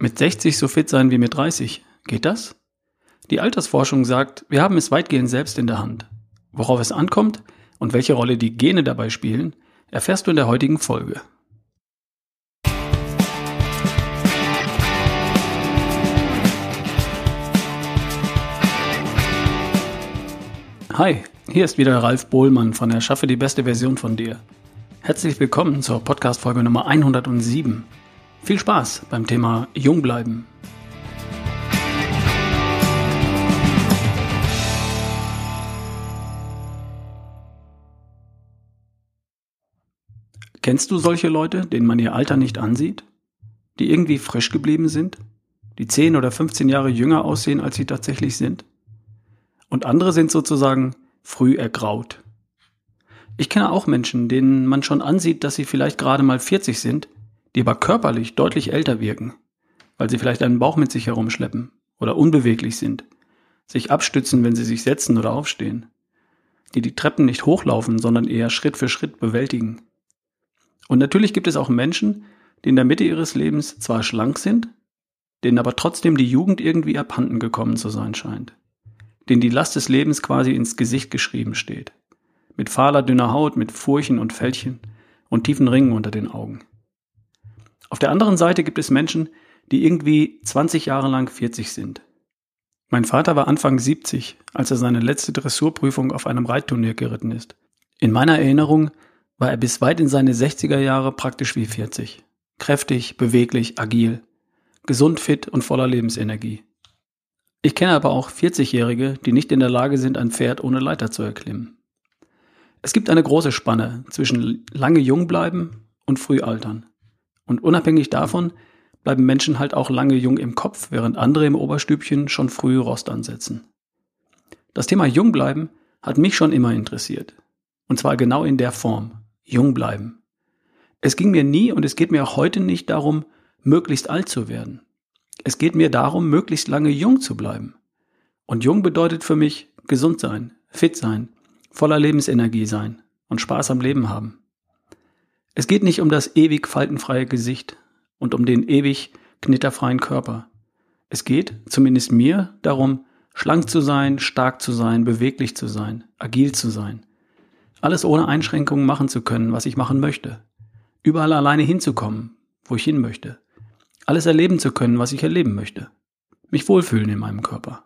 Mit 60 so fit sein wie mit 30. Geht das? Die Altersforschung sagt, wir haben es weitgehend selbst in der Hand. Worauf es ankommt und welche Rolle die Gene dabei spielen, erfährst du in der heutigen Folge. Hi, hier ist wieder Ralf Bohlmann von Erschaffe die beste Version von dir. Herzlich willkommen zur Podcast-Folge Nummer 107. Viel Spaß beim Thema Jung bleiben. Kennst du solche Leute, denen man ihr Alter nicht ansieht? Die irgendwie frisch geblieben sind? Die 10 oder 15 Jahre jünger aussehen, als sie tatsächlich sind? Und andere sind sozusagen früh ergraut. Ich kenne auch Menschen, denen man schon ansieht, dass sie vielleicht gerade mal 40 sind, die aber körperlich deutlich älter wirken, weil sie vielleicht einen Bauch mit sich herumschleppen oder unbeweglich sind, sich abstützen, wenn sie sich setzen oder aufstehen, die die Treppen nicht hochlaufen, sondern eher Schritt für Schritt bewältigen. Und natürlich gibt es auch Menschen, die in der Mitte ihres Lebens zwar schlank sind, denen aber trotzdem die Jugend irgendwie abhanden gekommen zu sein scheint, denen die Last des Lebens quasi ins Gesicht geschrieben steht, mit fahler dünner Haut, mit Furchen und Fältchen und tiefen Ringen unter den Augen. Auf der anderen Seite gibt es Menschen, die irgendwie 20 Jahre lang 40 sind. Mein Vater war Anfang 70, als er seine letzte Dressurprüfung auf einem Reitturnier geritten ist. In meiner Erinnerung war er bis weit in seine 60er Jahre praktisch wie 40. Kräftig, beweglich, agil, gesund, fit und voller Lebensenergie. Ich kenne aber auch 40-Jährige, die nicht in der Lage sind, ein Pferd ohne Leiter zu erklimmen. Es gibt eine große Spanne zwischen lange jung bleiben und früh altern. Und unabhängig davon bleiben Menschen halt auch lange jung im Kopf, während andere im Oberstübchen schon früh Rost ansetzen. Das Thema jung bleiben hat mich schon immer interessiert. Und zwar genau in der Form. Jung bleiben. Es ging mir nie und es geht mir auch heute nicht darum, möglichst alt zu werden. Es geht mir darum, möglichst lange jung zu bleiben. Und jung bedeutet für mich gesund sein, fit sein, voller Lebensenergie sein und Spaß am Leben haben. Es geht nicht um das ewig faltenfreie Gesicht und um den ewig knitterfreien Körper. Es geht, zumindest mir, darum, schlank zu sein, stark zu sein, beweglich zu sein, agil zu sein. Alles ohne Einschränkungen machen zu können, was ich machen möchte. Überall alleine hinzukommen, wo ich hin möchte. Alles erleben zu können, was ich erleben möchte. Mich wohlfühlen in meinem Körper.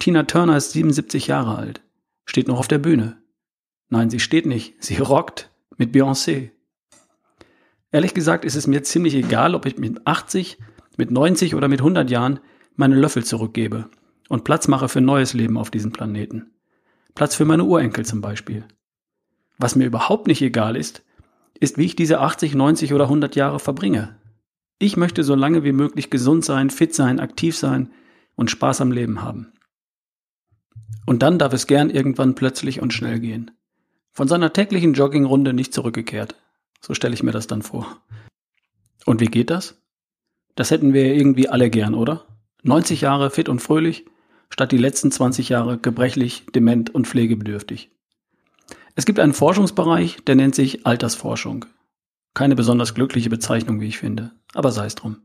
Tina Turner ist 77 Jahre alt, steht noch auf der Bühne. Nein, sie steht nicht, sie rockt mit Beyoncé. Ehrlich gesagt ist es mir ziemlich egal, ob ich mit 80, mit 90 oder mit 100 Jahren meine Löffel zurückgebe und Platz mache für neues Leben auf diesem Planeten. Platz für meine Urenkel zum Beispiel. Was mir überhaupt nicht egal ist, ist, wie ich diese 80, 90 oder 100 Jahre verbringe. Ich möchte so lange wie möglich gesund sein, fit sein, aktiv sein und Spaß am Leben haben. Und dann darf es gern irgendwann plötzlich und schnell gehen. Von seiner täglichen Joggingrunde nicht zurückgekehrt. So stelle ich mir das dann vor. Und wie geht das? Das hätten wir irgendwie alle gern, oder? 90 Jahre fit und fröhlich, statt die letzten 20 Jahre gebrechlich, dement und pflegebedürftig. Es gibt einen Forschungsbereich, der nennt sich Altersforschung. Keine besonders glückliche Bezeichnung, wie ich finde, aber sei es drum.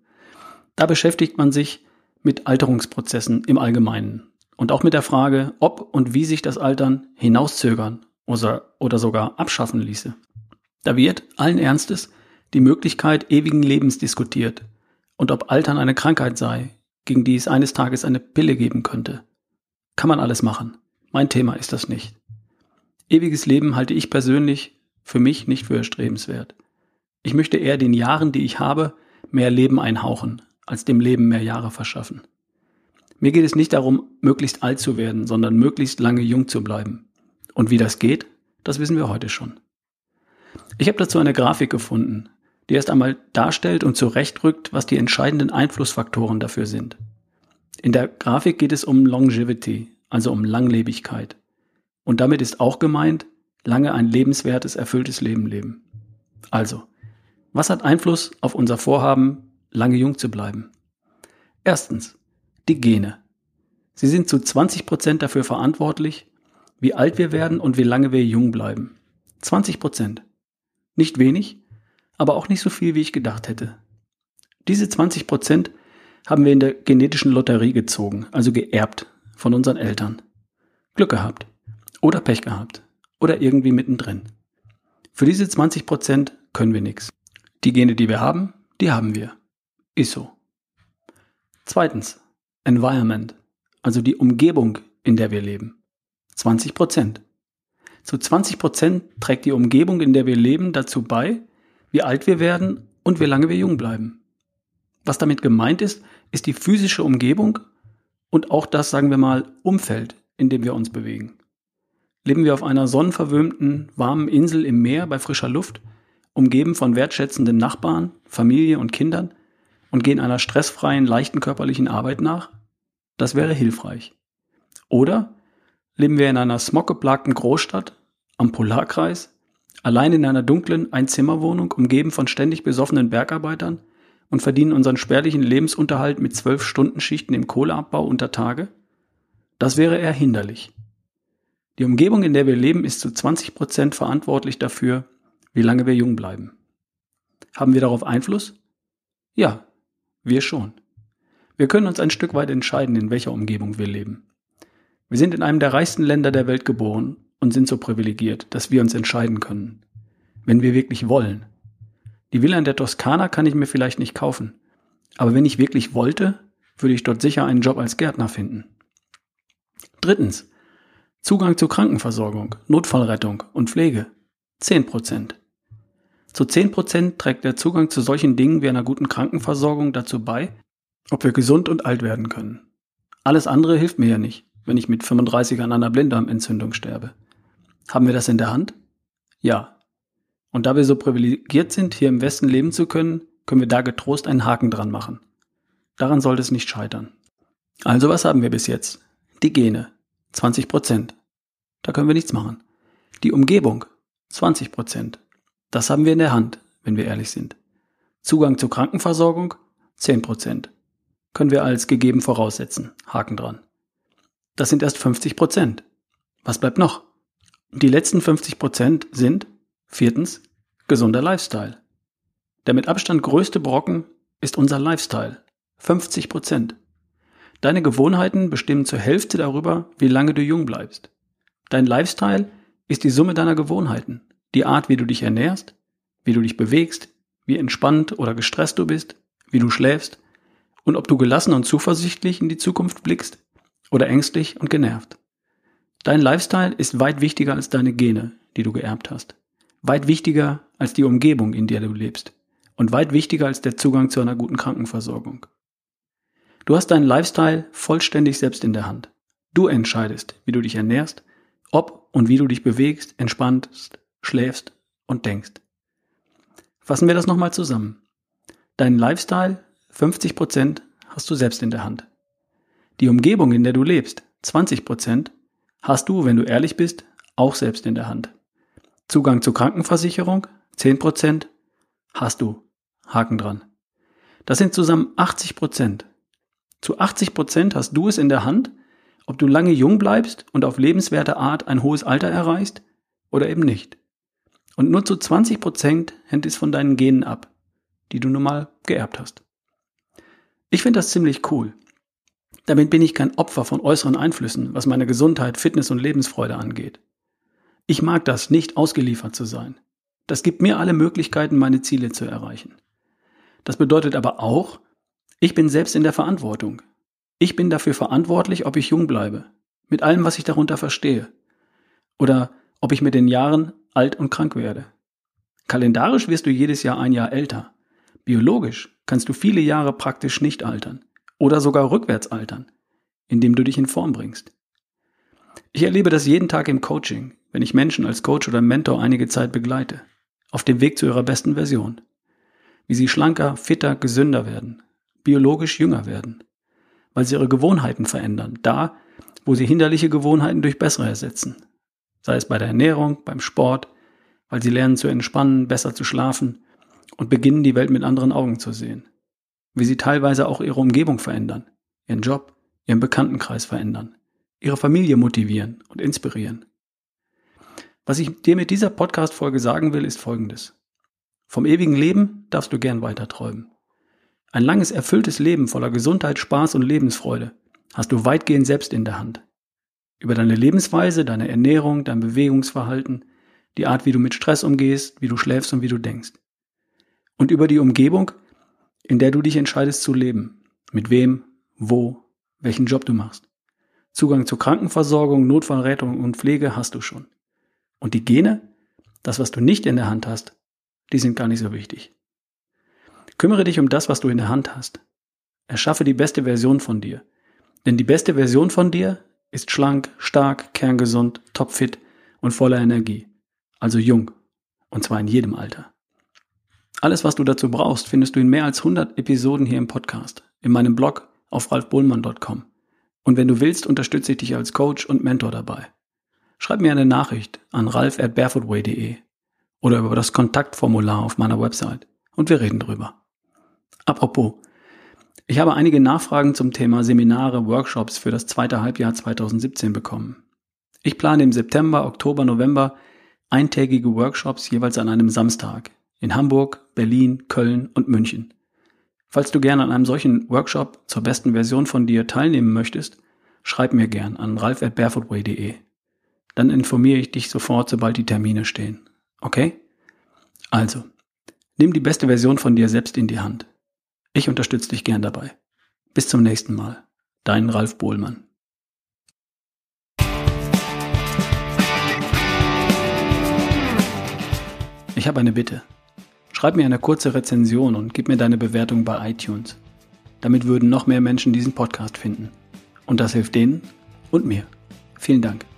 Da beschäftigt man sich mit Alterungsprozessen im Allgemeinen und auch mit der Frage, ob und wie sich das Altern hinauszögern oder, oder sogar abschaffen ließe. Da wird allen Ernstes die Möglichkeit ewigen Lebens diskutiert und ob Altern eine Krankheit sei, gegen die es eines Tages eine Pille geben könnte. Kann man alles machen. Mein Thema ist das nicht. Ewiges Leben halte ich persönlich für mich nicht für erstrebenswert. Ich möchte eher den Jahren, die ich habe, mehr Leben einhauchen, als dem Leben mehr Jahre verschaffen. Mir geht es nicht darum, möglichst alt zu werden, sondern möglichst lange jung zu bleiben. Und wie das geht, das wissen wir heute schon. Ich habe dazu eine Grafik gefunden, die erst einmal darstellt und zurechtrückt, was die entscheidenden Einflussfaktoren dafür sind. In der Grafik geht es um Longevity, also um Langlebigkeit. Und damit ist auch gemeint, lange ein lebenswertes, erfülltes Leben leben. Also, was hat Einfluss auf unser Vorhaben, lange jung zu bleiben? Erstens, die Gene. Sie sind zu 20 Prozent dafür verantwortlich, wie alt wir werden und wie lange wir jung bleiben. 20 Prozent. Nicht wenig, aber auch nicht so viel, wie ich gedacht hätte. Diese 20 Prozent haben wir in der genetischen Lotterie gezogen, also geerbt von unseren Eltern. Glück gehabt. Oder Pech gehabt. Oder irgendwie mittendrin. Für diese 20 Prozent können wir nichts. Die Gene, die wir haben, die haben wir. Ist so. Zweitens, Environment, also die Umgebung, in der wir leben. 20 Prozent. Zu 20 Prozent trägt die Umgebung, in der wir leben, dazu bei, wie alt wir werden und wie lange wir jung bleiben. Was damit gemeint ist, ist die physische Umgebung und auch das, sagen wir mal, Umfeld, in dem wir uns bewegen. Leben wir auf einer sonnenverwöhnten, warmen Insel im Meer bei frischer Luft, umgeben von wertschätzenden Nachbarn, Familie und Kindern und gehen einer stressfreien, leichten körperlichen Arbeit nach? Das wäre hilfreich. Oder leben wir in einer smoggeplagten Großstadt, am Polarkreis, allein in einer dunklen Einzimmerwohnung, umgeben von ständig besoffenen Bergarbeitern und verdienen unseren spärlichen Lebensunterhalt mit zwölf Stunden Schichten im Kohleabbau unter Tage? Das wäre eher hinderlich. Die Umgebung, in der wir leben, ist zu 20 Prozent verantwortlich dafür, wie lange wir jung bleiben. Haben wir darauf Einfluss? Ja, wir schon. Wir können uns ein Stück weit entscheiden, in welcher Umgebung wir leben. Wir sind in einem der reichsten Länder der Welt geboren und sind so privilegiert, dass wir uns entscheiden können. Wenn wir wirklich wollen. Die Villa in der Toskana kann ich mir vielleicht nicht kaufen. Aber wenn ich wirklich wollte, würde ich dort sicher einen Job als Gärtner finden. Drittens. Zugang zur Krankenversorgung, Notfallrettung und Pflege. 10 Prozent. Zu 10 Prozent trägt der Zugang zu solchen Dingen wie einer guten Krankenversorgung dazu bei, ob wir gesund und alt werden können. Alles andere hilft mir ja nicht, wenn ich mit 35 an einer Blinddarmentzündung sterbe. Haben wir das in der Hand? Ja. Und da wir so privilegiert sind, hier im Westen leben zu können, können wir da getrost einen Haken dran machen. Daran sollte es nicht scheitern. Also was haben wir bis jetzt? Die Gene. 20 Prozent. Da können wir nichts machen. Die Umgebung. 20 Prozent. Das haben wir in der Hand, wenn wir ehrlich sind. Zugang zur Krankenversorgung. 10 Prozent. Können wir als gegeben voraussetzen. Haken dran. Das sind erst 50 Prozent. Was bleibt noch? Die letzten 50 Prozent sind Viertens, gesunder Lifestyle. Der mit Abstand größte Brocken ist unser Lifestyle. 50 Prozent. Deine Gewohnheiten bestimmen zur Hälfte darüber, wie lange du jung bleibst. Dein Lifestyle ist die Summe deiner Gewohnheiten. Die Art, wie du dich ernährst, wie du dich bewegst, wie entspannt oder gestresst du bist, wie du schläfst und ob du gelassen und zuversichtlich in die Zukunft blickst oder ängstlich und genervt. Dein Lifestyle ist weit wichtiger als deine Gene, die du geerbt hast weit wichtiger als die Umgebung, in der du lebst und weit wichtiger als der Zugang zu einer guten Krankenversorgung. Du hast deinen Lifestyle vollständig selbst in der Hand. Du entscheidest, wie du dich ernährst, ob und wie du dich bewegst, entspannst, schläfst und denkst. Fassen wir das nochmal zusammen. Dein Lifestyle, 50 Prozent, hast du selbst in der Hand. Die Umgebung, in der du lebst, 20 Prozent, hast du, wenn du ehrlich bist, auch selbst in der Hand. Zugang zur Krankenversicherung, 10%, hast du. Haken dran. Das sind zusammen 80% Zu 80% hast du es in der Hand, ob du lange jung bleibst und auf lebenswerte Art ein hohes Alter erreichst oder eben nicht. Und nur zu 20% hängt es von deinen Genen ab, die du nun mal geerbt hast. Ich finde das ziemlich cool. Damit bin ich kein Opfer von äußeren Einflüssen, was meine Gesundheit, Fitness und Lebensfreude angeht. Ich mag das, nicht ausgeliefert zu sein. Das gibt mir alle Möglichkeiten, meine Ziele zu erreichen. Das bedeutet aber auch, ich bin selbst in der Verantwortung. Ich bin dafür verantwortlich, ob ich jung bleibe, mit allem, was ich darunter verstehe. Oder ob ich mit den Jahren alt und krank werde. Kalendarisch wirst du jedes Jahr ein Jahr älter. Biologisch kannst du viele Jahre praktisch nicht altern oder sogar rückwärts altern, indem du dich in Form bringst. Ich erlebe das jeden Tag im Coaching, wenn ich Menschen als Coach oder Mentor einige Zeit begleite, auf dem Weg zu ihrer besten Version. Wie sie schlanker, fitter, gesünder werden, biologisch jünger werden, weil sie ihre Gewohnheiten verändern, da, wo sie hinderliche Gewohnheiten durch bessere ersetzen. Sei es bei der Ernährung, beim Sport, weil sie lernen zu entspannen, besser zu schlafen und beginnen die Welt mit anderen Augen zu sehen. Wie sie teilweise auch ihre Umgebung verändern, ihren Job, ihren Bekanntenkreis verändern, ihre Familie motivieren und inspirieren. Was ich dir mit dieser Podcast-Folge sagen will, ist folgendes. Vom ewigen Leben darfst du gern weiter träumen. Ein langes, erfülltes Leben voller Gesundheit, Spaß und Lebensfreude hast du weitgehend selbst in der Hand. Über deine Lebensweise, deine Ernährung, dein Bewegungsverhalten, die Art, wie du mit Stress umgehst, wie du schläfst und wie du denkst. Und über die Umgebung, in der du dich entscheidest zu leben. Mit wem, wo, welchen Job du machst. Zugang zur Krankenversorgung, Notfallrettung und Pflege hast du schon. Und die Gene, das, was du nicht in der Hand hast, die sind gar nicht so wichtig. Kümmere dich um das, was du in der Hand hast. Erschaffe die beste Version von dir. Denn die beste Version von dir ist schlank, stark, kerngesund, topfit und voller Energie. Also jung. Und zwar in jedem Alter. Alles, was du dazu brauchst, findest du in mehr als 100 Episoden hier im Podcast, in meinem Blog auf ralfbohlmann.com. Und wenn du willst, unterstütze ich dich als Coach und Mentor dabei. Schreib mir eine Nachricht an ralf at barefootway.de oder über das Kontaktformular auf meiner Website und wir reden drüber. Apropos, ich habe einige Nachfragen zum Thema Seminare, Workshops für das zweite Halbjahr 2017 bekommen. Ich plane im September, Oktober, November eintägige Workshops jeweils an einem Samstag in Hamburg, Berlin, Köln und München. Falls du gerne an einem solchen Workshop zur besten Version von dir teilnehmen möchtest, schreib mir gern an ralf@barefootway.de. Dann informiere ich dich sofort, sobald die Termine stehen. Okay? Also, nimm die beste Version von dir selbst in die Hand. Ich unterstütze dich gern dabei. Bis zum nächsten Mal. Dein Ralf Bohlmann. Ich habe eine Bitte. Schreib mir eine kurze Rezension und gib mir deine Bewertung bei iTunes. Damit würden noch mehr Menschen diesen Podcast finden. Und das hilft denen und mir. Vielen Dank.